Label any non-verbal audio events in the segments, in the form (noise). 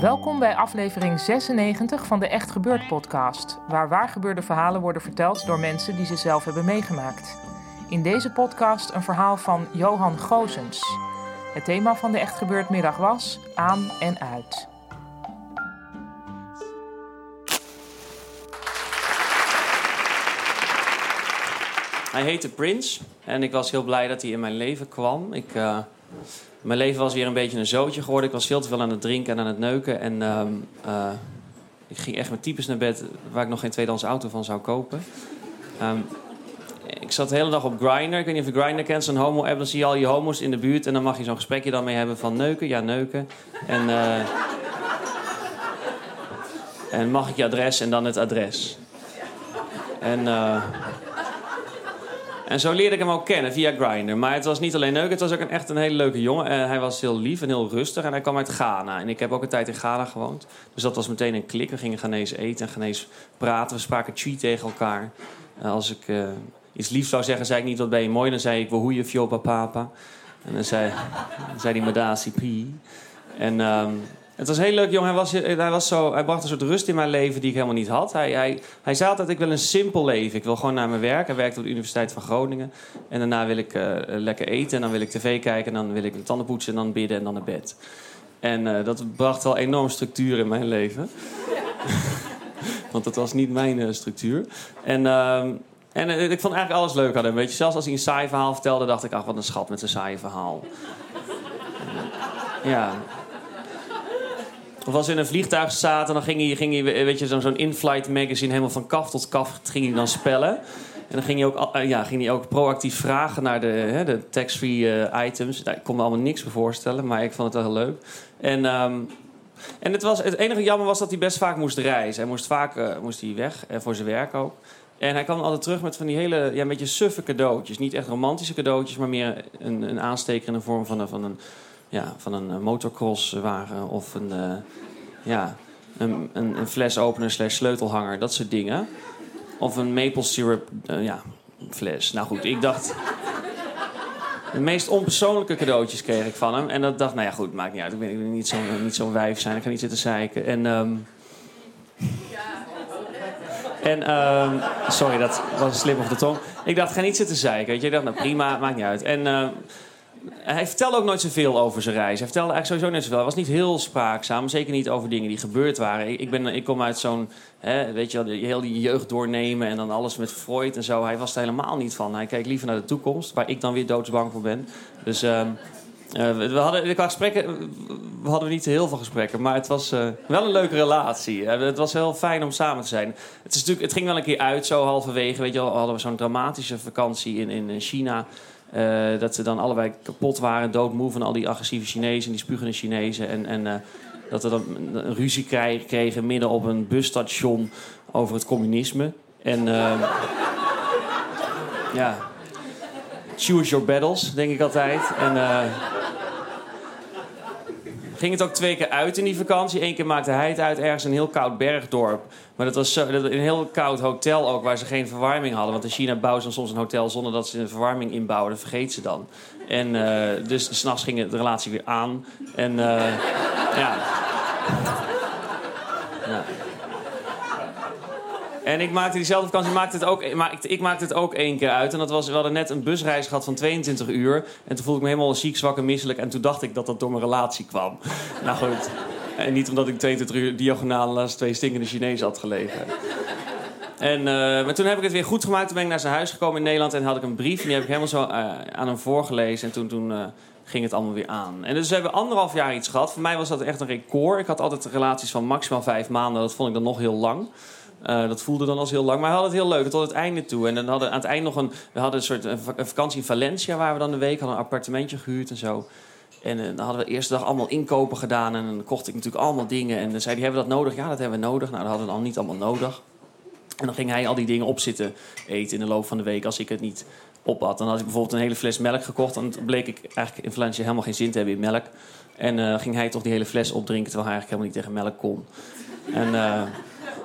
Welkom bij aflevering 96 van de Echt Gebeurd podcast, waar waargebeurde verhalen worden verteld door mensen die ze zelf hebben meegemaakt. In deze podcast een verhaal van Johan Gozens. Het thema van de Echt Gebeurd middag was aan en uit. Hij heette Prince en ik was heel blij dat hij in mijn leven kwam. Ik, eh, mijn leven was weer een beetje een zootje geworden. Ik was veel te veel aan het drinken en aan het neuken. En ehm, eh, ik ging echt met types naar bed waar ik nog geen tweedehands auto van zou kopen. Ehm, ik zat de hele dag op Grindr. Ik weet niet of je Grindr kent, zo'n homo-app. Dan zie je al je homo's in de buurt en dan mag je zo'n gesprekje dan mee hebben van neuken. Ja, neuken. En, eh, en mag ik je adres en dan het adres. En... eh, en zo leerde ik hem ook kennen via Grindr. Maar het was niet alleen leuk, het was ook een, echt een hele leuke jongen. Eh, hij was heel lief en heel rustig en hij kwam uit Ghana. En ik heb ook een tijd in Ghana gewoond. Dus dat was meteen een klik. We gingen Ghanese eten en Ghanese praten. We spraken chi tegen elkaar. Eh, als ik eh, iets liefs zou zeggen, zei ik niet wat ben je mooi. Dan zei ik, hoe je fjopa papa. En dan zei, hij medasi pi. En... ehm, het was heel leuk, jongen. Hij, was, hij, was zo, hij bracht een soort rust in mijn leven die ik helemaal niet had. Hij, hij, hij zei altijd, ik wil een simpel leven. Ik wil gewoon naar mijn werk. Hij werkte op de Universiteit van Groningen. En daarna wil ik eh, lekker eten. En dan wil ik tv kijken. En dan wil ik mijn tanden poetsen. En dan bidden. En dan naar bed. En eh, dat bracht wel enorm structuur in mijn leven. (laughs) Want dat was niet mijn eh, structuur. En... ehm, en eh, ik vond eigenlijk alles leuk aan hem. Weet je. Zelfs als hij een saai verhaal vertelde, dacht ik... ach, wat een schat met zijn saaie verhaal. (laughs) ja, of als we in een vliegtuig zaten, dan ging hij, ging hij weet je, zo'n zo'n in-flight magazine helemaal van kaf tot kaf ging hij dan spellen. En dan ging hij ook, eh, ja, ging hij ook proactief vragen naar de, hè, de tax-free eh, items. Nou, ik kon me allemaal niks meer voorstellen, maar ik vond het wel heel leuk. En, ehm, en het, was, het enige jammer was dat hij best vaak moest reizen. Hij moest vaak eh, moest hij weg, en voor zijn werk ook. En hij kwam altijd terug met van die hele, ja, een beetje suffe cadeautjes. Niet echt romantische cadeautjes, maar meer een, een aansteker in de vorm van een, van een, ja, van een motocrosswagen of een, eh, ja, een, een, een flesopener slash sleutelhanger, dat soort dingen. Of een maple syrup eh, ja, fles. Nou goed, ik dacht... De meest onpersoonlijke cadeautjes kreeg ik van hem. En dat dacht, nou ja goed, maakt niet uit. Ik ben, niet zo'n zo'n wijf zijn, ik ga niet zitten zeiken. En... ehm, en, ehm, sorry, dat was een slip op de tong. Ik dacht, ga niet zitten zeiken. Weet je? Ik dacht, nou prima, maakt niet uit. En ehm, hij vertelde ook nooit zoveel over zijn reis. Hij vertelde eigenlijk sowieso niet zoveel. Hij was niet heel spraakzaam. Zeker niet over dingen die gebeurd waren. Ik, ben, ik kom uit zo'n, weet je wel, heel die jeugd doornemen... en dan alles met Freud en zo. Hij was er helemaal niet van. Hij keek liever naar de toekomst, waar ik dan weer doodsbang voor ben. Dus... ehm, eh, we hadden, qua gesprekken eh, we hadden niet heel veel gesprekken, maar het was eh, wel een leuke relatie. Het was heel fijn om samen te zijn. Het, is natuurlijk, het ging wel een keer uit, zo halverwege. Weet je wel, hadden we zo'n dramatische vakantie in, in China. Eh, dat ze dan allebei kapot waren, doodmoe van al die agressieve Chinezen, die spugende Chinezen. En, en eh, dat we dan een ruzie kregen, midden op een busstation over het communisme. En eh, ja, choose your battles, denk ik altijd. En eh, ging het ook twee keer uit in die vakantie. Eén keer maakte hij het uit ergens een heel koud bergdorp. Maar dat was zo, een heel koud hotel ook, waar ze geen verwarming hadden. Want in China bouwen ze soms een hotel zonder dat ze een verwarming inbouwen. Dat vergeet ze dan. En eh, dus s'nachts ging de relatie weer aan. En eh, ja. En ik maakte diezelfde vakantie, maakte het ook, ik, maakte het ook één keer uit. En dat was, we hadden net een busreis gehad van 22 uur. En toen voelde ik me helemaal ziek, zwak en misselijk. En toen dacht ik dat dat door mijn relatie kwam. (laughs) nou goed. En niet omdat ik 22 uur diagonaal naast twee stinkende Chinezen had gelegen. En, uh, maar toen heb ik het weer goed gemaakt. Toen ben ik naar zijn huis gekomen in Nederland en had ik een brief. En die heb ik helemaal zo uh, aan hem voorgelezen. En toen, toen uh, ging het allemaal weer aan. En dus we hebben anderhalf jaar iets gehad. Voor mij was dat echt een record. Ik had altijd relaties van maximaal vijf maanden. Dat vond ik dan nog heel lang. Uh, dat voelde dan als heel lang. Maar we hadden het heel leuk tot het einde toe. En dan hadden aan het eind nog een. We hadden een soort een vakantie in Valencia waar we dan een week hadden een appartementje gehuurd en zo. En uh, dan hadden we de eerste dag allemaal inkopen gedaan. En dan kocht ik natuurlijk allemaal dingen. En dan zei hij: Hebben we dat nodig? Ja, dat hebben we nodig. Nou, dat hadden we dan niet allemaal nodig. En dan ging hij al die dingen opzitten eten in de loop van de week als ik het niet op had. Dan had ik bijvoorbeeld een hele fles melk gekocht. En dan bleek ik eigenlijk in Valencia helemaal geen zin te hebben in melk. En uh, ging hij toch die hele fles opdrinken terwijl hij eigenlijk helemaal niet tegen melk kon. En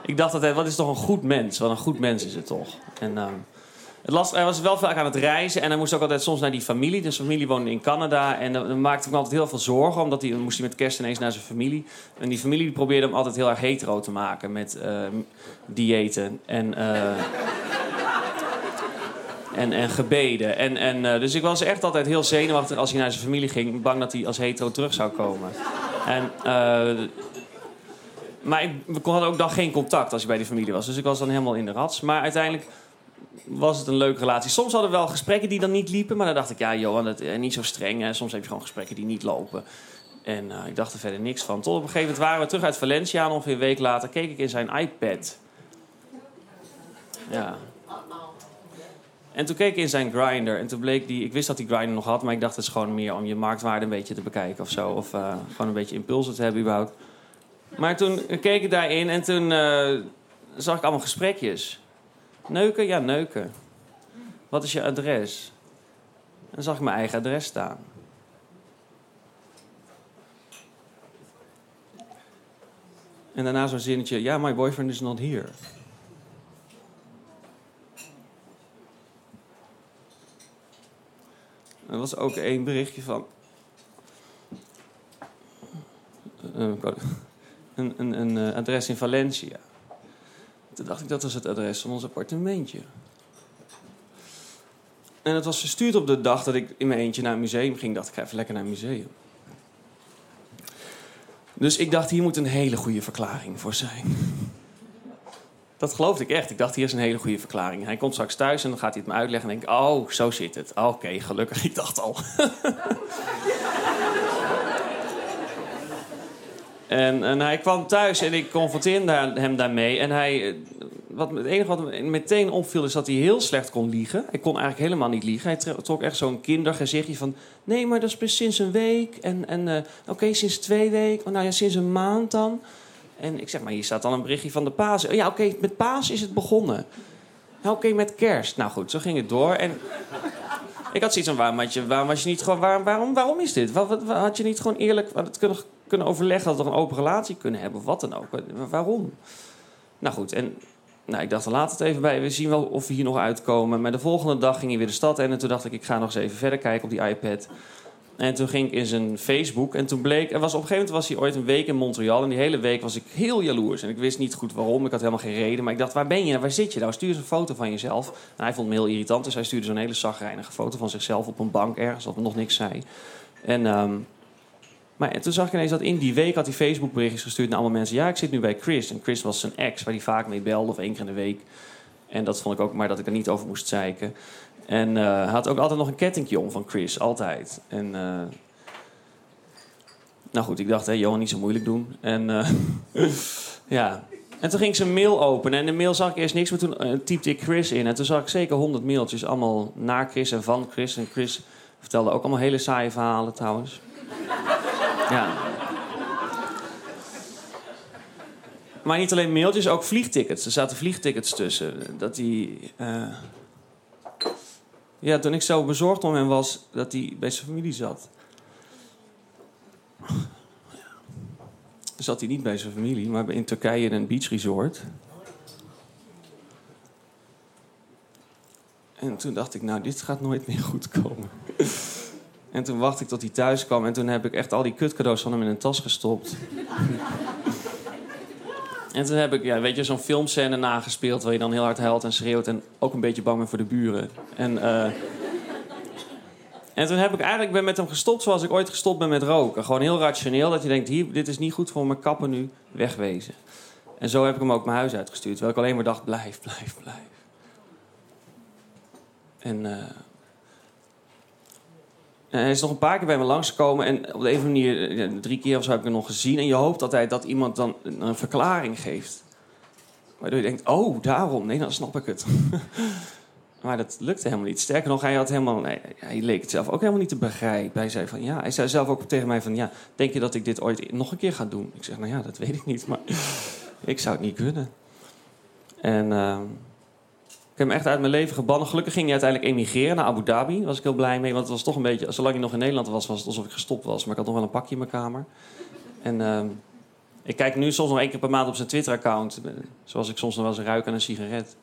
ik dacht altijd, wat is toch een goed mens? Wat een goed mens is het toch? En uh, het hij was wel vaak aan het reizen en hij moest ook altijd soms naar die familie. Dus zijn familie woonde in Canada en dan maakte ik me altijd heel veel zorgen, omdat hij moest hij met kerst ineens naar zijn familie. En die familie probeerde hem altijd heel erg hetero te maken met uh, diëten en, uh, en, en gebeden. En, en, uh, dus ik was echt altijd heel zenuwachtig als hij naar zijn familie ging, bang dat hij als hetero terug zou komen. En maar we hadden ook dan geen contact als ik bij die familie was. Dus ik was dan helemaal in de rats. Maar uiteindelijk was het een leuke relatie. Soms hadden we wel gesprekken die dan niet liepen. Maar dan dacht ik, ja, Johan, het, eh, niet zo streng. Hè. Soms heb je gewoon gesprekken die niet lopen. En uh, ik dacht er verder niks van. Tot op een gegeven moment waren we terug uit Valencia. En ongeveer een week later keek ik in zijn iPad. Ja. En toen keek ik in zijn grinder. En toen bleek die... Ik wist dat hij grinder nog had. Maar ik dacht, het is gewoon meer om je marktwaarde een beetje te bekijken of zo. Of uh, gewoon een beetje impulsen te hebben überhaupt. Maar toen keek ik daarin en toen uh, zag ik allemaal gesprekjes. Neuken? Ja, neuken. Wat is je adres? En zag ik mijn eigen adres staan. En daarna zo'n zinnetje: Ja, my boyfriend is not here. Er was ook één berichtje van. Uh, een, een, een uh, adres in Valencia. Toen dacht ik, dat was het adres van ons appartementje. En het was verstuurd op de dag dat ik in mijn eentje naar een museum ging. dacht ik, ga even lekker naar een museum. Dus ik dacht, hier moet een hele goede verklaring voor zijn. Dat geloofde ik echt. Ik dacht, hier is een hele goede verklaring. Hij komt straks thuis en dan gaat hij het me uitleggen. En denk oh, zo zit het. Oké, gelukkig. Ik dacht al. (laughs) En, en, hij kwam thuis en ik confronteerde hem daarmee. En hij, wat, het enige wat me meteen opviel is dat hij heel slecht kon liegen. Hij kon eigenlijk helemaal niet liegen. Hij trok echt zo'n kindergezichtje van... nee, maar dat is pas sinds een week. En, en uh, oké, sinds twee weken. Oh, nou ja, sinds een maand dan. En ik zeg, maar hier staat dan een berichtje van de paas. Oh, ja, oké, met paas is het begonnen. Ja, oké, met kerst. Nou goed, zo ging het door. En ik had zoiets van, waarom, waarom was je niet gewoon... Waarom, waarom, waarom is dit? Wat, had je niet gewoon eerlijk... Het kunnen, overleggen dat we een open relatie kunnen hebben, of wat dan ook. Waarom? Nou goed, en nou, ik dacht, laat het even bij. We zien wel of we hier nog uitkomen. Maar de volgende dag ging hij weer de stad in. En toen dacht ik, ik ga nog eens even verder kijken op die iPad. En toen ging ik in zijn Facebook. En toen bleek, er was, op een gegeven moment was hij ooit een week in Montreal. En die hele week was ik heel jaloers. En ik wist niet goed waarom. Ik had helemaal geen reden. Maar ik dacht, waar ben je? Waar zit je nou? Stuur eens een foto van jezelf. Nou, hij vond me heel irritant. Dus hij stuurde zo'n hele zagrijnige foto van zichzelf op een bank ergens. Dat nog niks zei. En... Um, maar toen zag ik ineens dat in die week had hij Facebook berichtjes gestuurd naar allemaal mensen. Ja, ik zit nu bij Chris. En Chris was zijn ex, waar hij vaak mee belde of één keer in de week. En dat vond ik ook maar dat ik er niet over moest zeiken. En uh, hij had ook altijd nog een kettingje om van Chris, altijd. En uh, nou goed, ik dacht, hé, Johan, niet zo moeilijk doen. En uh, (laughs) ja. En toen ging ik zijn mail openen. En in de mail zag ik eerst niks, maar toen typte ik Chris in. En toen zag ik zeker honderd mailtjes, allemaal naar Chris en van Chris. En Chris vertelde ook allemaal hele saaie verhalen trouwens. Ja. Maar niet alleen mailtjes, ook vliegtickets. Er zaten vliegtickets tussen. Dat die. Uh... Ja, toen ik zo bezorgd om hem was dat hij bij zijn familie zat. Zat hij niet bij zijn familie, maar in Turkije in een beachresort. En toen dacht ik, nou, dit gaat nooit meer goed komen. En toen wachtte ik tot hij thuis kwam. En toen heb ik echt al die kutcadeaus van hem in een tas gestopt. en toen heb ik, ja, weet je, zo'n filmscène nagespeeld... waar je dan heel hard huilt en schreeuwt... en ook een beetje bang bent voor de buren. En, uh, En toen heb ik eigenlijk ben met hem gestopt zoals ik ooit gestopt ben met roken. Gewoon heel rationeel. Dat je denkt, hier, dit is niet goed voor mijn kappen nu. Wegwezen. En zo heb ik hem ook mijn huis uitgestuurd. Terwijl ik alleen maar dacht, blijf, blijf, blijf. En... Uh, hij is nog een paar keer bij me langsgekomen. En op de een of andere manier, drie keer of zo heb ik hem nog gezien. En je hoopt altijd dat iemand dan een verklaring geeft. Waardoor je denkt, oh, daarom. Nee, dan snap ik het. (laughs) maar dat lukte helemaal niet. Sterker nog, hij had helemaal... Nee, hij leek het zelf ook helemaal niet te begrijpen. Hij zei, van, ja, hij zei zelf ook tegen mij van... Ja, denk je dat ik dit ooit nog een keer ga doen? Ik zeg, nou ja, dat weet ik niet. Maar (laughs) ik zou het niet kunnen. En... Uh, ik heb hem echt uit mijn leven gebannen. Gelukkig ging hij uiteindelijk emigreren naar Abu Dhabi. Daar was ik heel blij mee, want het was toch een beetje... Zolang hij nog in Nederland was, was het alsof ik gestopt was. Maar ik had nog wel een pakje in mijn kamer. En uh, ik kijk nu soms nog één keer per maand op zijn Twitter-account. Zoals ik soms nog wel eens ruik aan een sigaret.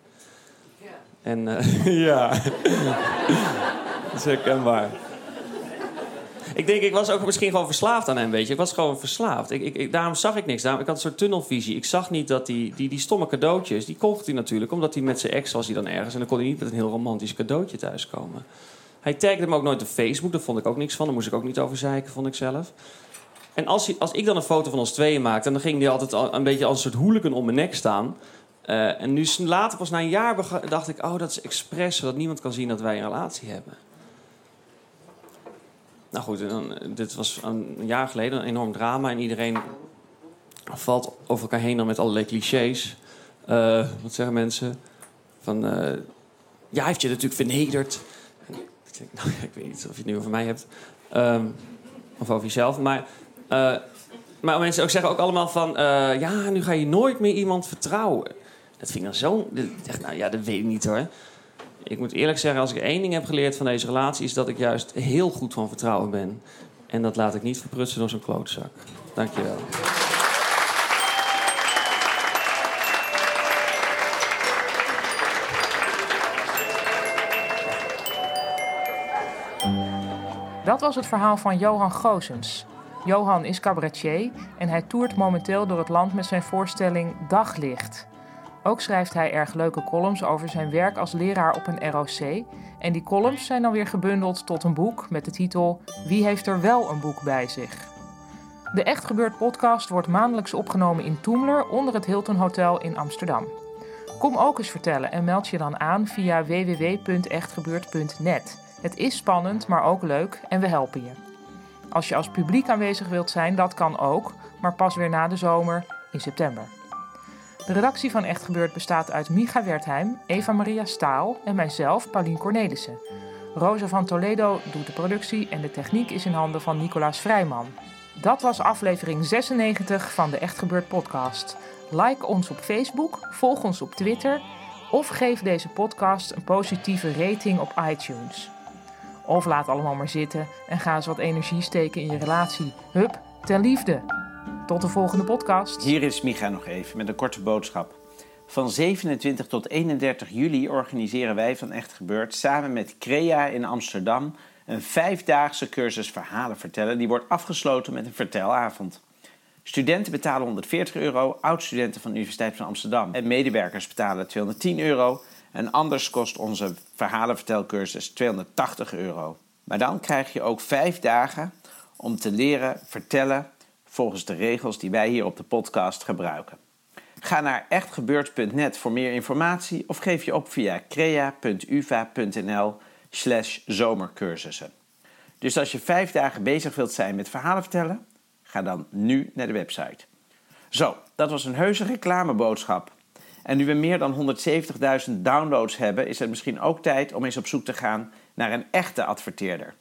Ja. En uh, (laughs) ja, (laughs) dat is herkenbaar. Ik denk, ik was ook misschien gewoon verslaafd aan hem, weet je. Ik was gewoon verslaafd. Ik, ik, daarom zag ik niks. Daarom, ik had een soort tunnelvisie. Ik zag niet dat die, die, die stomme cadeautjes... die kocht hij natuurlijk, omdat hij met zijn ex was hij dan ergens... en dan kon hij niet met een heel romantisch cadeautje thuiskomen. Hij tagde hem ook nooit op Facebook. Daar vond ik ook niks van. Daar moest ik ook niet over zeiken, vond ik zelf. En als, hij, als ik dan een foto van ons tweeën maakte... dan ging hij altijd een beetje als een soort hooligan om mijn nek staan... Uh, en nu later, pas na een jaar, dacht ik... oh, dat is expres, zodat niemand kan zien dat wij een relatie hebben. Nou goed, dit was een jaar geleden een enorm drama. En iedereen valt over elkaar heen dan met allerlei clichés. Uh, wat zeggen mensen? Van, uh, ja, heeft je natuurlijk vernederd. ik denk, (laughs) nou ik weet niet of je het nu over mij hebt. Um, of over jezelf. Maar, uh, maar mensen ook zeggen ook allemaal van... ja, nu ga je nooit meer iemand vertrouwen. Dat vind ik dan zo... Nou ja, dat weet ik niet hoor. Ik moet eerlijk zeggen, als ik één ding heb geleerd van deze relatie... is dat ik juist heel goed van vertrouwen ben. En dat laat ik niet verprutsen door zo'n klootzak. Dankjewel. Dat was het verhaal van Johan Goosens. Johan is cabaretier en hij toert momenteel door het land met zijn voorstelling Daglicht. Ook schrijft hij erg leuke columns over zijn werk als leraar op een ROC. En die columns zijn dan weer gebundeld tot een boek met de titel Wie heeft er wel een boek bij zich? De Echt Gebeurd podcast wordt maandelijks opgenomen in Toemler onder het Hilton Hotel in Amsterdam. Kom ook eens vertellen en meld je dan aan via www.echtgebeurd.net. Het is spannend, maar ook leuk en we helpen je. Als je als publiek aanwezig wilt zijn, dat kan ook, maar pas weer na de zomer in september. De redactie van Echt Gebeurd bestaat uit Micha Wertheim, Eva-Maria Staal en mijzelf, Paulien Cornelissen. Rosa van Toledo doet de productie en de techniek is in handen van Nicolaas Vrijman. Dat was aflevering 96 van de Echt Gebeurd podcast. Like ons op Facebook, volg ons op Twitter of geef deze podcast een positieve rating op iTunes. Of laat allemaal maar zitten en ga eens wat energie steken in je relatie. Hup, ten liefde! Tot de volgende podcast. Hier is Micha nog even met een korte boodschap. Van 27 tot 31 juli organiseren wij van Echt Gebeurd samen met CREA in Amsterdam een vijfdaagse cursus verhalen vertellen. Die wordt afgesloten met een vertelavond. Studenten betalen 140 euro, oud-studenten van de Universiteit van Amsterdam en medewerkers betalen 210 euro. En anders kost onze verhalenvertelcursus 280 euro. Maar dan krijg je ook vijf dagen om te leren vertellen volgens de regels die wij hier op de podcast gebruiken. Ga naar echtgebeurd.net voor meer informatie of geef je op via crea.uva.nl slash zomercursussen. Dus als je vijf dagen bezig wilt zijn met verhalen vertellen, ga dan nu naar de website. Zo, dat was een heuse reclameboodschap. En nu we meer dan 170.000 downloads hebben, is het misschien ook tijd om eens op zoek te gaan naar een echte adverteerder.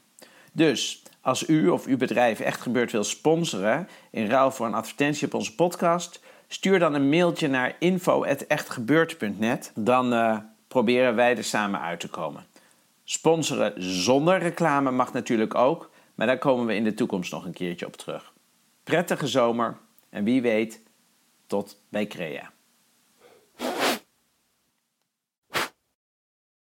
Dus als u of uw bedrijf echt gebeurd wil sponsoren in ruil voor een advertentie op onze podcast, stuur dan een mailtje naar info@echtgebeurd.net. Dan uh, proberen wij er samen uit te komen. Sponsoren zonder reclame mag natuurlijk ook, maar daar komen we in de toekomst nog een keertje op terug. Prettige zomer en wie weet, tot bij Crea.